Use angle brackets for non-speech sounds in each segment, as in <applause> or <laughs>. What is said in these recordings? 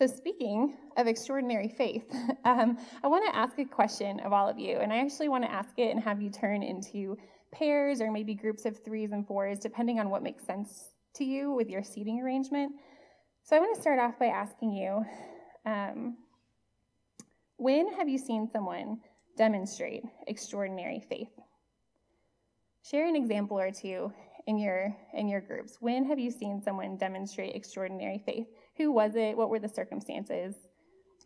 So, speaking of extraordinary faith, <laughs> um, I want to ask a question of all of you, and I actually want to ask it and have you turn into pairs or maybe groups of threes and fours, depending on what makes sense to you with your seating arrangement. So, I want to start off by asking you um, when have you seen someone demonstrate extraordinary faith? Share an example or two in your in your groups. When have you seen someone demonstrate extraordinary faith? Who was it? What were the circumstances?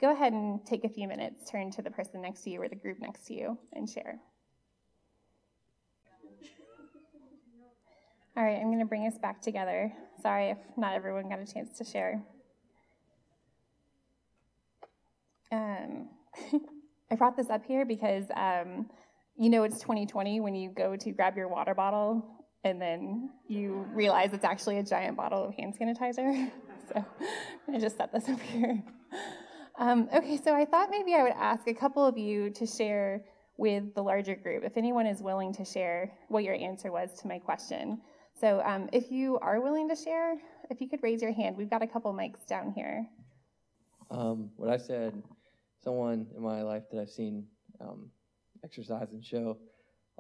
Go ahead and take a few minutes, turn to the person next to you or the group next to you and share. All right, I'm going to bring us back together. Sorry if not everyone got a chance to share. Um, <laughs> I brought this up here because um, you know it's 2020 when you go to grab your water bottle and then you realize it's actually a giant bottle of hand sanitizer. <laughs> <laughs> so I'm going to just set this up here. Um, okay, so I thought maybe I would ask a couple of you to share with the larger group, if anyone is willing to share what your answer was to my question. So um, if you are willing to share, if you could raise your hand, we've got a couple mics down here. Um, what I said, someone in my life that I've seen um, exercise and show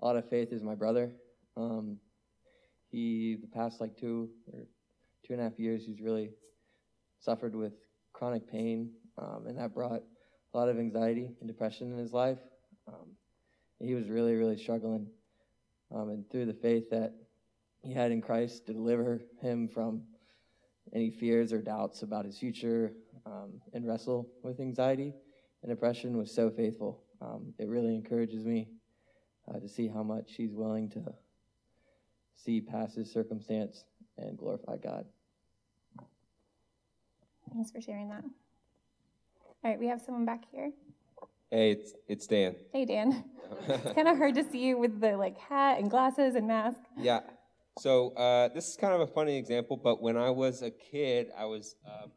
a lot of faith is my brother. Um, he, the past like two or two and a half years, he's really suffered with chronic pain, um, and that brought a lot of anxiety and depression in his life. Um, he was really, really struggling. Um, and through the faith that he had in Christ to deliver him from any fears or doubts about his future um, and wrestle with anxiety and depression was so faithful. Um, it really encourages me uh, to see how much he's willing to see past his circumstance and glorify God. Thanks for sharing that. All right, we have someone back here. Hey, it's it's Dan. Hey, Dan. <laughs> it's kind of hard to see you with the like hat and glasses and mask. Yeah. So uh, this is kind of a funny example, but when I was a kid, I was um,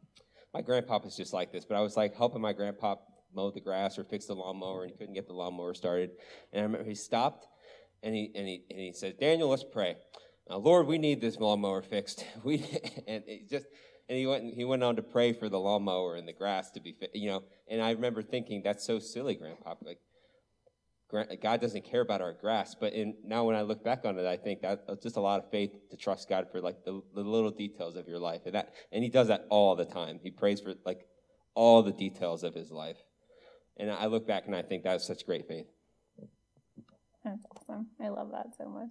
my grandpa was just like this, but I was like helping my grandpa mow the grass or fix the lawnmower, and he couldn't get the lawnmower started. And I remember he stopped and he and he and he said, "Daniel, let's pray. Now, Lord, we need this lawnmower fixed. <laughs> We and it just." And he went. He went on to pray for the lawnmower and the grass to be, fit, you know. And I remember thinking, "That's so silly, Grandpa. Like, God doesn't care about our grass. But in, now when I look back on it, I think that's uh, just a lot of faith to trust God for like the, the, little details of your life. And that, and he does that all the time. He prays for like all the details of his life. And I look back and I think that's such great faith. That's awesome. I love that so much.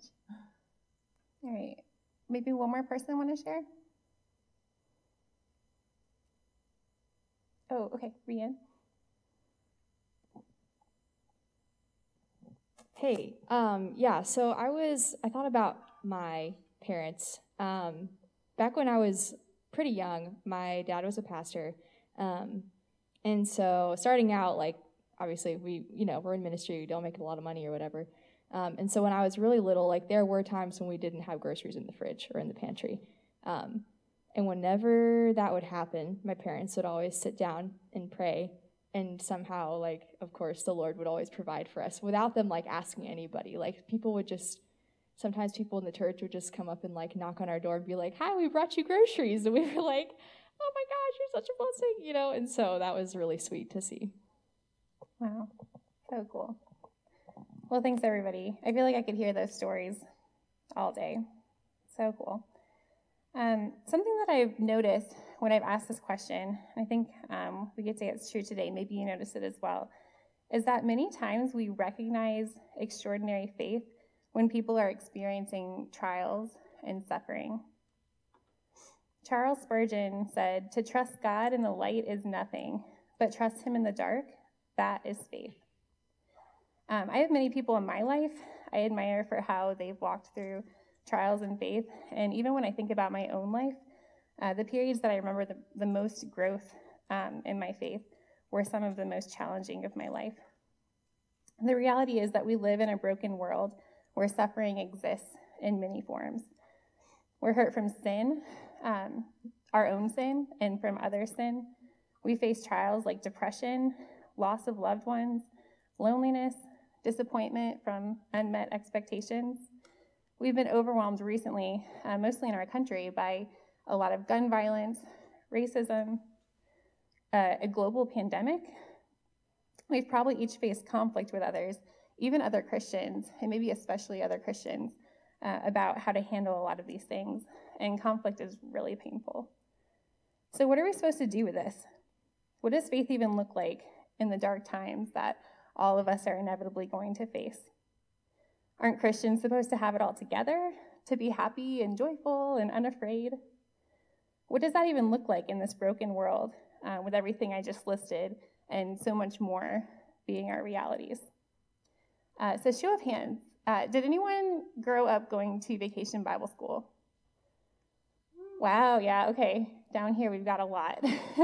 All right. Maybe one more person want to share? Oh, okay. Rian. Hey, um, yeah, so I was, I thought about my parents. Um, back when I was pretty young, my dad was a pastor. Um, and so starting out, like, obviously, we, you know, we're in ministry, we don't make a lot of money or whatever. Um, and so when I was really little, like, there were times when we didn't have groceries in the fridge or in the pantry. Um, and whenever that would happen, my parents would always sit down and pray. And somehow, like, of course, the Lord would always provide for us without them, like, asking anybody. Like, people would just, sometimes people in the church would just come up and, like, knock on our door and be like, Hi, we brought you groceries. And we were like, Oh my gosh, you're such a blessing, you know? And so that was really sweet to see. Wow. So cool. Well, thanks, everybody. I feel like I could hear those stories all day. So cool. Um, something that I've noticed when I've asked this question, I think um, we could say it's true today, maybe you notice it as well, is that many times we recognize extraordinary faith when people are experiencing trials and suffering. Charles Spurgeon said, To trust God in the light is nothing, but trust Him in the dark, that is faith. Um, I have many people in my life I admire for how they've walked through trials and faith. And even when I think about my own life, uh, the periods that I remember the, the most growth um, in my faith were some of the most challenging of my life. And the reality is that we live in a broken world where suffering exists in many forms. We're hurt from sin, um, our own sin, and from other sin. We face trials like depression, loss of loved ones, loneliness, disappointment from unmet expectations. We've been overwhelmed recently, uh, mostly in our country, by a lot of gun violence, racism, uh, a global pandemic. We've probably each faced conflict with others, even other Christians, and maybe especially other Christians, uh, about how to handle a lot of these things. And conflict is really painful. So, what are we supposed to do with this? What does faith even look like in the dark times that all of us are inevitably going to face? Aren't Christians supposed to have it all together, to be happy and joyful and unafraid? What does that even look like in this broken world uh, with everything I just listed and so much more being our realities? Uh, so, show of hands, uh, did anyone grow up going to vacation Bible school? Wow, yeah, okay. Down here we've got a lot. <laughs>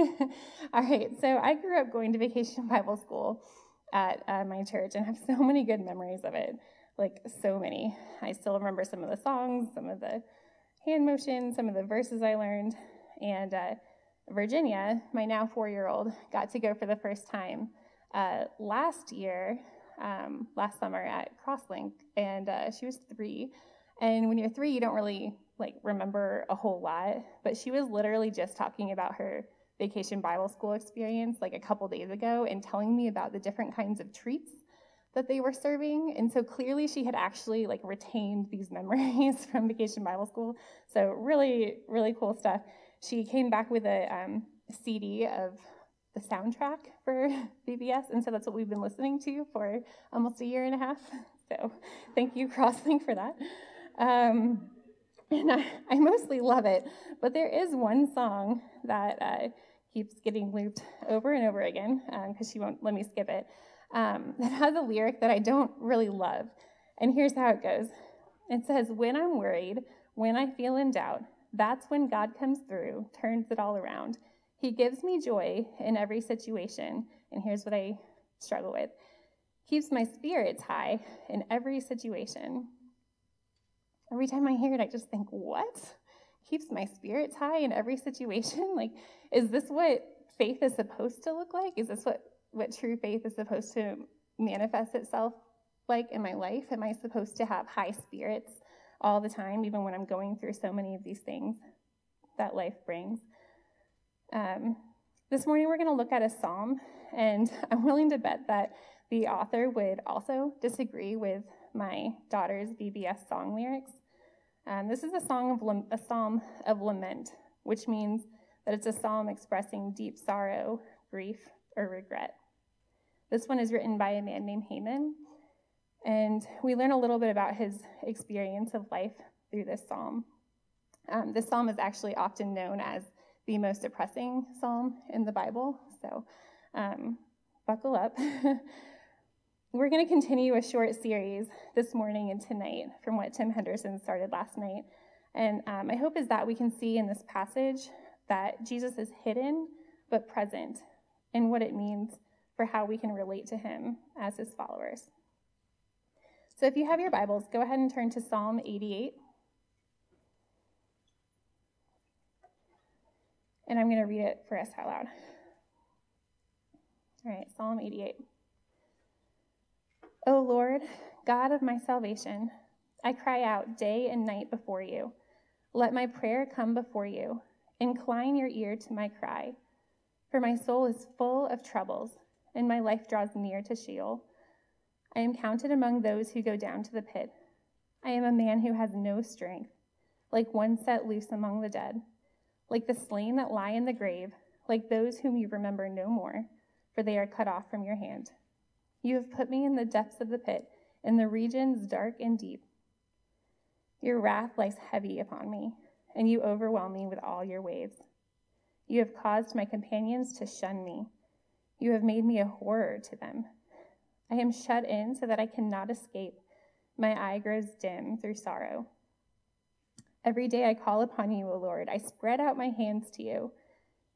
All right, so I grew up going to vacation <laughs> Bible school at uh, my church and have so many good memories of it like so many. I still remember some of the songs, some of the hand motions, some of the verses I learned. And uh, Virginia, my now four year old, got to go for the first time uh, last year, um, last summer at Crosslink, and uh, she was three. And when you're three, you don't really like remember a whole lot, but she was literally just talking about her vacation Bible school experience like a couple days ago and telling me about the different kinds of treats that they were serving. And so clearly she had actually like retained these memories <laughs> from Vacation Bible School. So really, really cool stuff. She came back with a um, CD of the soundtrack for <laughs> VBS, and so that's what we've been listening to for almost a year and a half. <laughs> So thank you, Crosslink, for that. Um, and I, I, mostly love it, but there is one song that uh, keeps getting looped over and over again because um, she won't let me skip it um, <laughs> that has a lyric that I don't really love. And here's how it goes it says, When I'm worried, when I feel in doubt, that's when God comes through, turns it all around. He gives me joy in every situation. And here's what I struggle with keeps my spirits high in every situation. Every time I hear it, I just think, what? Keeps my spirits high in every situation? <laughs> Like, is this what faith is supposed to look like? Is this what what true faith is supposed to manifest itself like in my life? Am I supposed to have high spirits all the time, even when I'm going through so many of these things that life brings? Um, this morning, we're going to look at a psalm, and <laughs> I'm willing to bet that the author would also disagree with my daughter's VBS song lyrics. Um, this is a song of a psalm of lament, which means that it's a psalm expressing deep sorrow, grief, or regret. This one is written by a man named Heman, and we learn a little bit about his experience of life through this psalm. Um, this psalm is actually often known as the most depressing psalm in the Bible, so um, buckle up. <laughs> We're going to continue a short series this morning and tonight from what Tim Henderson started last night. And um, my hope is that we can see in this passage that Jesus is hidden but present and what it means for how we can relate to him as his followers. So if you have your Bibles, go ahead and turn to Psalm 88. And I'm going to read it for us out loud. All right, Psalm 88. O Lord, God of my salvation, I cry out day and night before you. Let my prayer come before you. Incline your ear to my cry. For my soul is full of troubles and my life draws near to Sheol. I am counted among those who go down to the pit. I am a man who has no strength, like one set loose among the dead, like the slain that lie in the grave, like those whom you remember no more, for they are cut off from your hand. You have put me in the depths of the pit, in the regions dark and deep. Your wrath lies heavy upon me, and you overwhelm me with all your waves. You have caused my companions to shun me you have made me a horror to them. I am shut in so that I cannot escape. My eye grows dim through sorrow. Every day I call upon you, O Lord. I spread out my hands to you.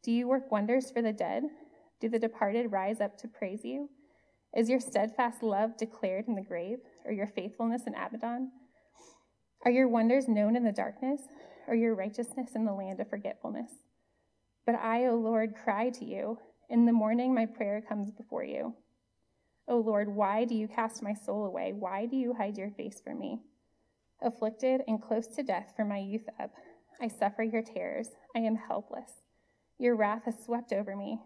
Do you work wonders for the dead? Do the departed rise up to praise you? Is your steadfast love declared in the grave, or your faithfulness in Abaddon? Are your wonders known in the darkness, or your righteousness in the land of forgetfulness? But I, O Lord, cry to you. In the morning, my prayer comes before you. O Lord, why do you cast my soul away? Why do you hide your face from me? Afflicted and close to death from my youth up, I suffer your terrors. I am helpless. Your wrath has swept over me.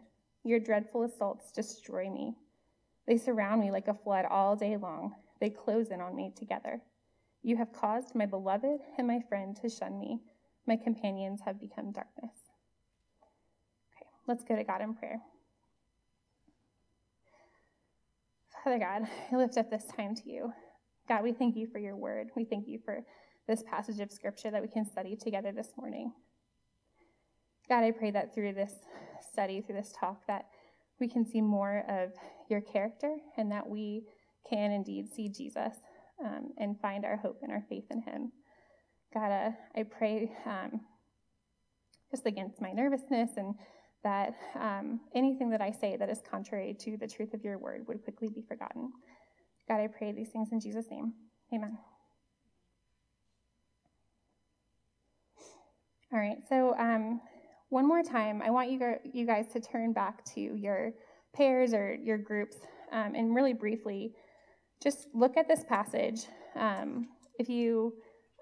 Your dreadful assaults destroy me. They surround me like a flood all day long. They close in on me together. You have caused my beloved and my friend to shun me. My companions have become darkness. Okay, let's go to God in prayer. Father God, I lift up this time to you. God, we thank you for your word. We thank you for this passage of scripture that we can study together this morning. God, I pray that through this study, through this talk, that we can see more of your character and that we can indeed see Jesus um, and find our hope and our faith in him. God, uh, I pray um, just against my nervousness and that um, anything that I say that is contrary to the truth of your word would quickly be forgotten. God, I pray these things in Jesus' name. Amen. All right, so um, one more time, I want you, you guys to turn back to your pairs or your groups um, and really briefly just look at this passage. Um, if you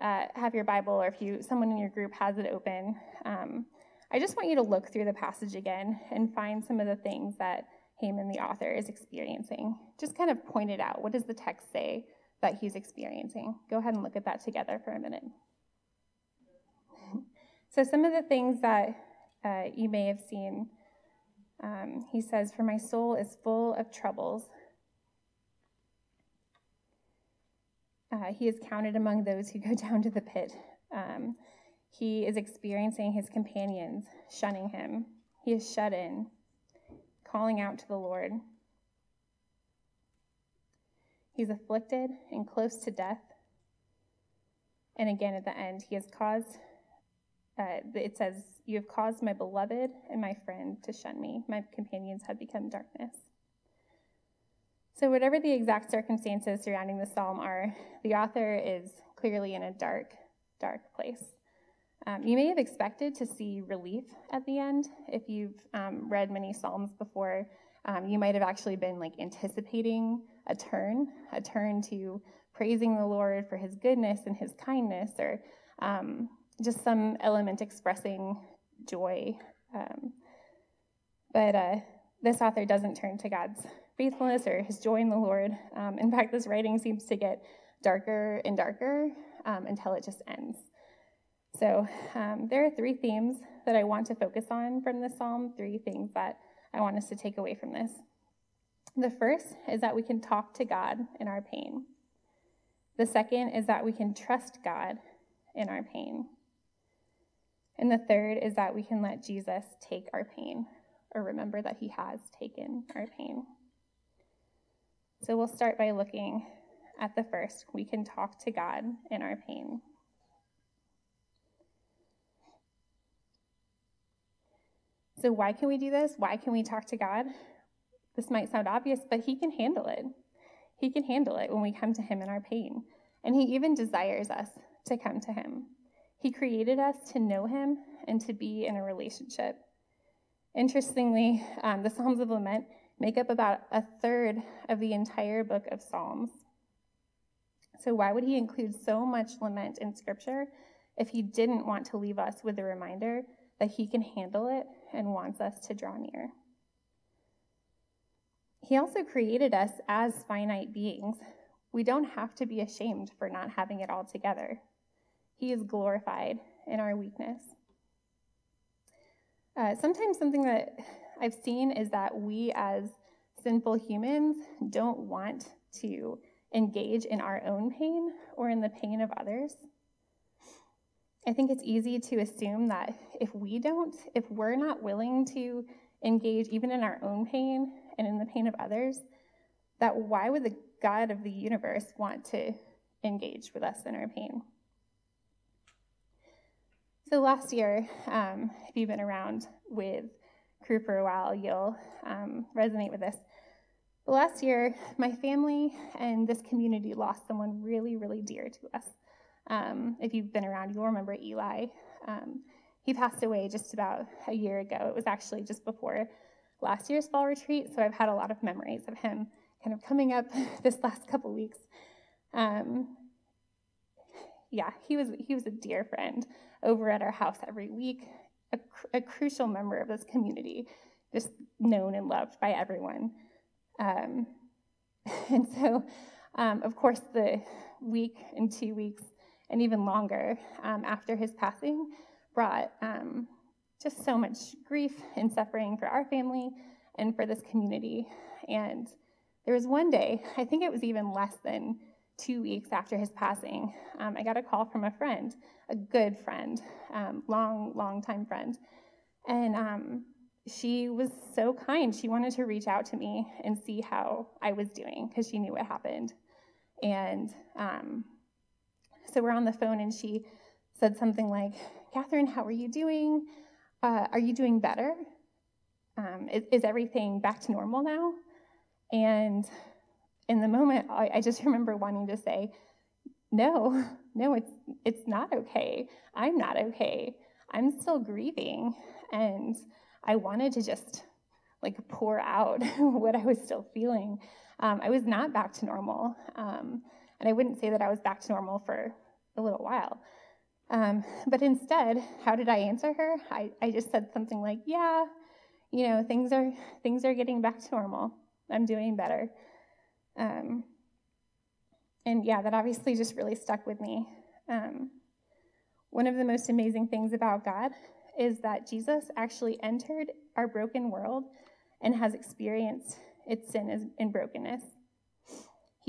uh, have your Bible or if you someone in your group has it open, um, I just want you to look through the passage again and find some of the things that Heman, the author, is experiencing. Just kind of point it out. What does the text say that he's experiencing? Go ahead and look at that together for a minute. <laughs> so, some of the things that uh, you may have seen, um, he says, For my soul is full of troubles. Uh, he is counted among those who go <laughs> down to the pit. Um, he is experiencing his companions shunning him. He is shut in, calling out to the Lord. He's afflicted and close to death. And again, at the end, he has caused, uh, it says, You have caused my beloved and my friend to shun me. My companions have become darkness. So, whatever the exact circumstances surrounding the psalm are, the author is clearly in a dark, dark place. Um, you may have expected to see relief at the end. If you've um, read many Psalms before, um, you might have actually been like anticipating a turn, a turn to praising the Lord for his goodness and his kindness, or um, just some element expressing joy. Um, but uh, this author doesn't turn to God's faithfulness or his joy in the Lord. Um, in fact, this writing seems to get darker and darker until it just ends. So um, there are three themes that I want to focus on from this psalm, three things that I want us to take away from this. The first is that we can talk to God in our pain. The second is that we can trust God in our pain. And the third is that we can let Jesus take our pain or remember that he has taken our pain. So we'll start by looking at the first. We can talk to God in our pain. So, why can we do this? Why can we talk to God? This might sound obvious, but He can handle it. He can handle it when we come to Him in our pain. And He even desires us to come to Him. He created us to know Him and to be in a relationship. Interestingly, um, the Psalms of Lament make up about a third of the entire book of Psalms. So, why would He include so much lament in Scripture if He didn't want to leave us with a reminder that He can handle it and wants us to draw near. He also created us as finite beings. We don't have to be ashamed for not having it all together. He is glorified in our weakness. Uh, sometimes something that I've seen is that we as sinful humans don't want to engage in our own pain or in the pain of others. I think it's easy to assume that if we don't, if we're not willing to engage even in our own pain and in the pain of others, that why would the God of the universe want to engage with us in our pain? So last year, um, if you've been around with Cru for a while, you'll um, resonate with this. But last year, my family and this community lost someone really, really dear to us. Um, if you've been around, you'll remember Eli. Um, he passed away just about a year ago. It was actually just before last year's fall retreat, so I've had a lot of memories of him kind of coming up <laughs> this last couple weeks. Um, yeah, he was he was a dear friend over at our house every week, a, a crucial member of this community. Just known and loved by everyone. Um, <laughs> and so, um, of course, the week and two weeks and even longer um, after his passing brought um, just so much grief and suffering for our family and for this community. And there was one day, I think it was even less than two weeks after his passing, um, I got a call from a friend, a good friend, um, long, long time friend. And um, she was so kind. She wanted to reach out to me and see how I was doing because she knew what happened. And um, so we're on the phone, and she said something like, Catherine, how are you doing? Uh, are you doing better? Um, is, is, everything back to normal now? And in the moment, I, I just <laughs> remember wanting to say, no, no, it's, it's not okay. I'm not okay. I'm still grieving. And I wanted to just like pour out <laughs> what I was still feeling. Um, I was not back to normal. Um, and I wouldn't say that I was back to normal for a little while. Um, but instead, how did I answer her? I, I just said something like, yeah, you know, things are things are getting back to normal. I'm doing better. Um, and yeah, that obviously just really stuck with me. Um, one of the most amazing things about God is that Jesus actually entered our broken world and has experienced its sin and brokenness.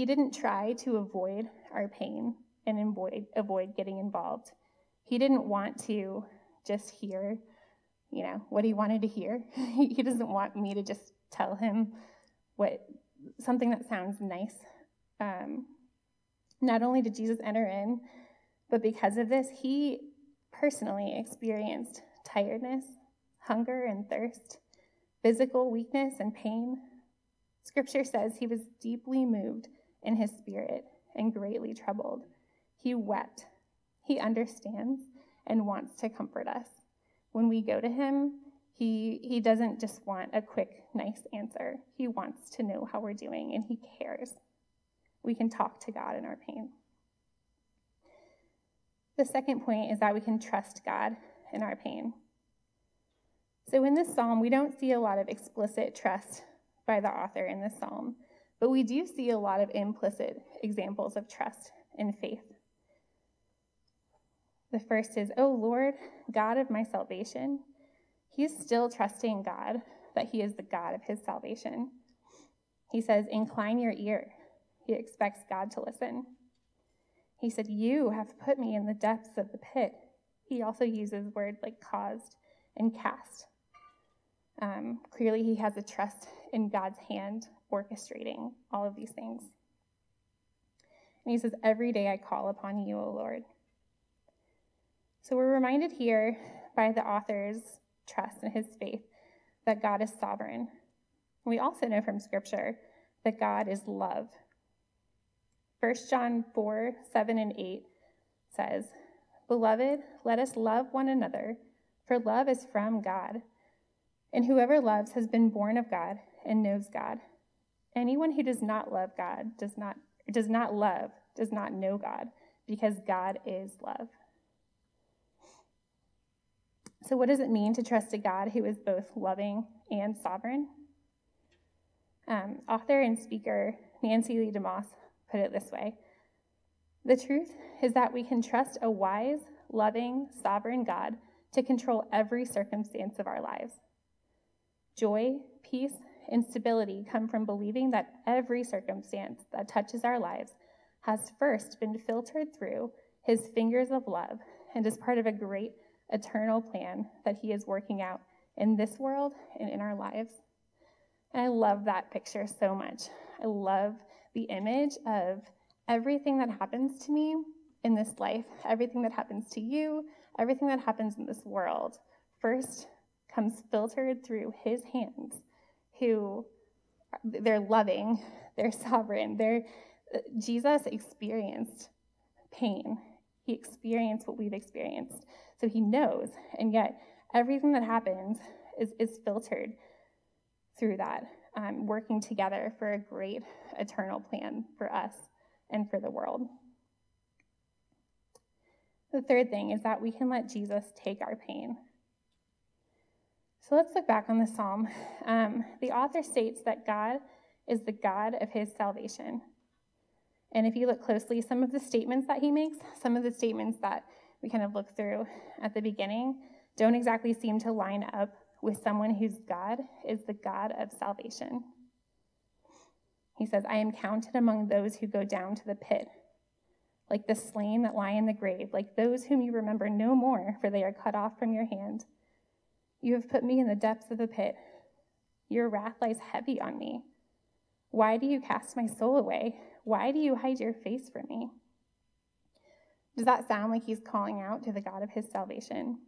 He didn't try to avoid our pain and avoid, avoid getting involved. He didn't want to just hear, you know, what he wanted to hear. <laughs> he doesn't want me to just tell him what something that sounds nice. Um, not only did Jesus enter in, but because of this, he personally experienced tiredness, hunger and thirst, physical weakness and pain. Scripture says he was deeply moved in his spirit and greatly troubled. He wept. He understands and wants to comfort us. When we go to him, he, he doesn't just want a quick, nice answer. He wants to know how we're doing and he cares. We can talk to God in our pain. The second point is that we can trust God in our pain. So, in this psalm, we don't see a lot of explicit trust by the author in this psalm, but we do see a lot of implicit examples of trust and faith. The first is, Oh Lord, God of my salvation. He's still trusting God that He is the God of his salvation. He says, Incline your ear. He expects God to listen. He said, You have put me in the depths of the pit. He also uses words like caused and cast. Um, clearly, he has a trust in God's hand orchestrating all of these things. And he says, Every day I call upon you, O Lord. So we're reminded here by the author's trust and his faith that God is sovereign. We also know from Scripture that God is love. 1 John 4 7 and 8 says, Beloved, let us love one another, for love is from God. And whoever loves has been born of God and knows God. Anyone who does not love God does not does not love, does not know God, because God is love. So, what does it mean to trust a God who is both loving and sovereign? Um, author and speaker Nancy Leigh DeMoss put it this way The truth is that we can trust a wise, loving, sovereign God to control every circumstance of our lives. Joy, peace, and stability come from believing that every circumstance that touches our lives has first been filtered through his fingers of love and is part of a great eternal plan that he is working out in this world and in our lives. And I love that picture so much. I love the image of everything that happens to me in this life, everything that happens to you, everything that happens in this world, first comes filtered through his hands, who they're loving, <laughs> they're sovereign, they're Jesus experienced pain. He experienced what we've experienced. So he knows. And yet, everything that happens is, is filtered through that, um, working together for a great eternal plan for us and for the world. The third thing is that we can let Jesus take our pain. So let's look back on the psalm. Um, the author states that God is the God of his salvation. And if you look closely, some of the statements that he makes, some of the statements that we kind of look through at the beginning, don't exactly seem to line up with someone whose God is the God of salvation. He says, I am counted among those who go down to the pit, like the slain that lie in the grave, like those whom you remember no more, for they are cut off from your hand. You have put me in the depths of the pit. Your wrath lies heavy on me. Why do you cast my soul away? Why do you hide your face from me? Does that sound like he's calling out to the God of his salvation?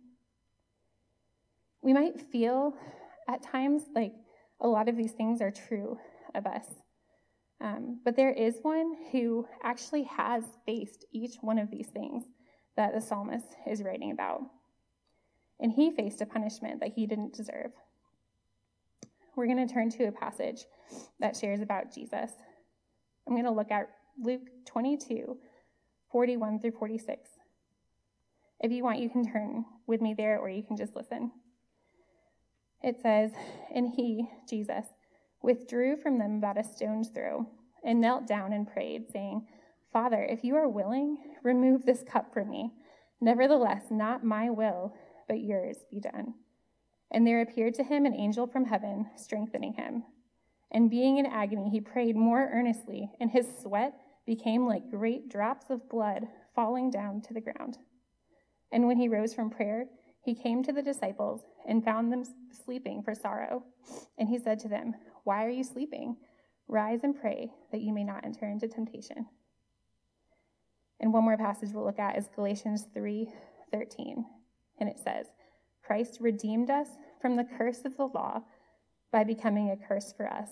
We might feel at times like a lot of these things are true of us. Um, but there is one who actually has faced each one of these things that the psalmist is writing about. And he faced a punishment that he didn't deserve. We're going to turn to a passage that shares about Jesus. I'm going to look at Luke 22, 41 through 46. If you want, you can turn with me there or you can just listen. It says, And he, Jesus, withdrew from them about a stone's throw and knelt down and prayed, saying, Father, if you are willing, remove this cup from me. Nevertheless, not my will, but yours be done. And there appeared to him an angel from heaven, strengthening him. And being in agony, he prayed more earnestly, and his sweat became like great drops of blood falling down to the ground. And when he rose from prayer, he came to the disciples and found them sleeping for sorrow. And he said to them, Why are you sleeping? Rise and pray that you may not enter into temptation. And one more passage we'll look at is Galatians 3:13. And it says, Christ redeemed us from the curse of the law by becoming a curse for us.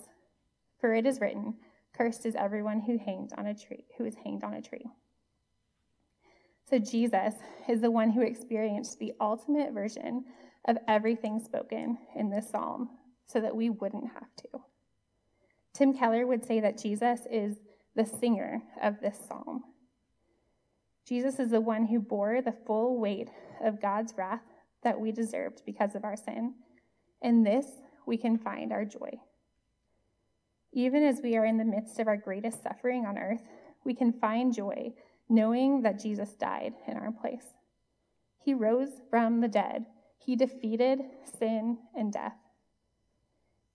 For it is written, Cursed is everyone who hanged on a tree, who is hanged on a tree. So Jesus is the one who experienced the ultimate version of everything spoken in this psalm so that we wouldn't have to. Tim Keller would say that Jesus is the singer of this psalm. Jesus is the one who bore the full weight of God's wrath that we deserved because of our sin. In this, we can find our joy. Even as we are in the midst of our greatest suffering on earth, we can find joy knowing that Jesus died in our place. He rose from the dead. He defeated sin and death.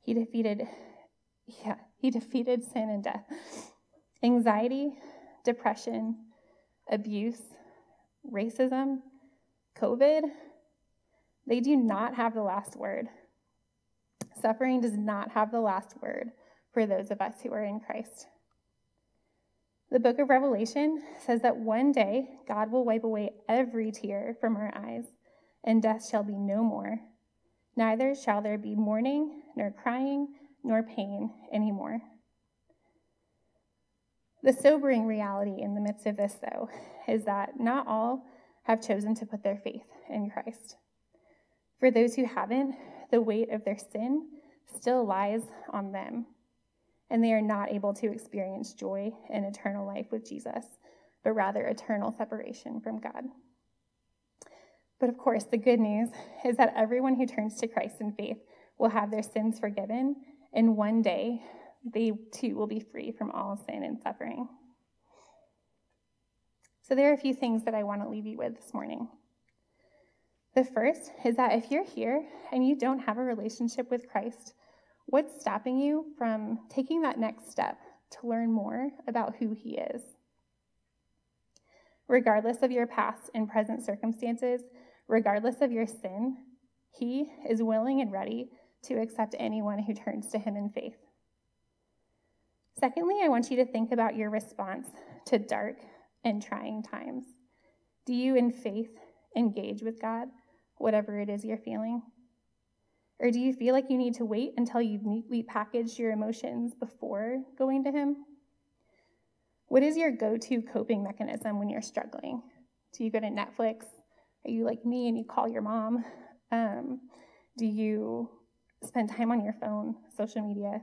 He defeated, yeah, he defeated sin and death. Anxiety, depression, abuse, racism, COVID, they do not have the last word. Suffering does not have the last word for those of us who are in Christ. The book of Revelation says that one day God will wipe away every tear from our eyes, and death shall be no more. Neither shall there be mourning, nor crying, nor pain anymore. The sobering reality in the midst of this, though, is that not all have chosen to put their faith in Christ. For those who haven't, the weight of their sin still lies on them and they are not able to experience joy and eternal life with Jesus, but rather eternal separation from God. But of course, the good news is that everyone who turns to Christ in faith will have their sins forgiven, and one day they too will be free from all sin and suffering. So, there are a few things that I want to leave you with this morning. The first is that if you're here and you don't have a relationship with Christ, What's stopping you from taking that next step to learn more about who He is? Regardless of your past and present circumstances, regardless of your sin, He is willing and ready to accept anyone who turns to Him in faith. Secondly, I want you to think about your response to dark and trying times. Do you, in faith, engage with God, whatever it is you're feeling? Or do you feel like you need to wait until you've neatly packaged your emotions before going to Him? What is your go to coping mechanism when you're struggling? Do you go to Netflix? Are you like me and you call your mom? Um, do you spend time on your phone, social media?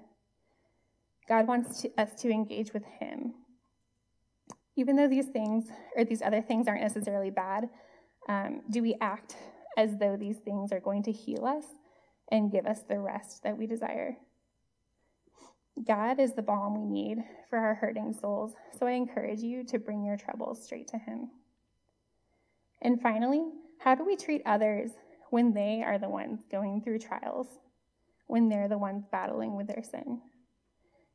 God wants to, us to engage with Him. Even though these things or these other things aren't necessarily bad, um, do we act as though these things are going to heal us and give us the rest that we desire. God is the balm we need for our hurting souls, so I encourage you to bring your troubles straight to Him. And finally, how do we treat others when they are the ones going through trials, when they're the ones battling with their sin?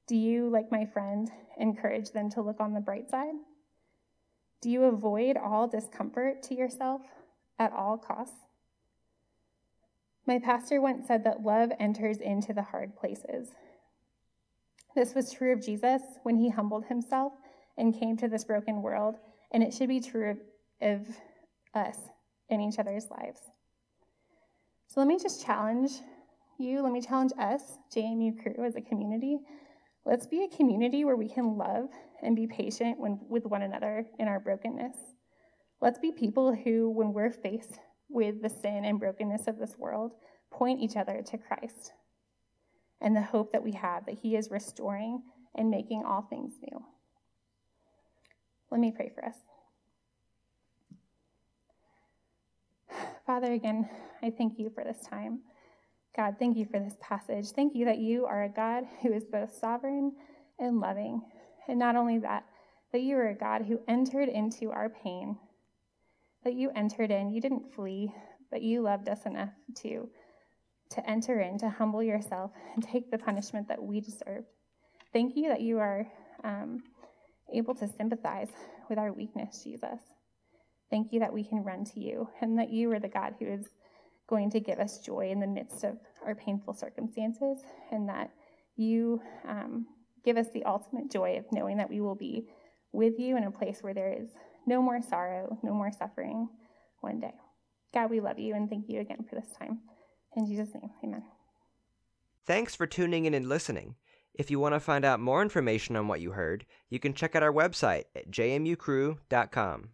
Do you, like my friend, encourage them to look on the bright side? Do you avoid all discomfort to yourself at all costs? My pastor once said that love enters into the hard places. This was true of Jesus when he humbled himself and came to this broken world, and it should be true of, of us in each other's lives. So let me just challenge you, let me challenge us, JMU Cru, as a community. Let's be a community where we can love and be patient when, with one another in our brokenness. Let's be people who, when we're faced with the sin and brokenness of this world, point each other to Christ and the hope that we have that He is restoring and making all things new. Let me pray for us. <sighs> Father, again, I thank you for this time. God, thank you for this passage. Thank you that you are a God <laughs> who is both sovereign and loving. And not only that, that you are a God who entered into our pain, that you entered in. You didn't flee, but you loved us enough to, to enter in, to humble yourself <laughs> and take the punishment that we deserved. Thank you that you are um, able to sympathize with our weakness, Jesus. Thank you that we can run to you and that you are the God who is going to give us joy in the midst of our painful circumstances and that you um, give us the ultimate joy of knowing that we will be with you in a place where there is no more sorrow, no more suffering one day. God, we love you and thank you again for this time. In Jesus' name, amen. Thanks for tuning in and listening. If you want to find out more information on what you heard, you can check out our website at jmucru.com.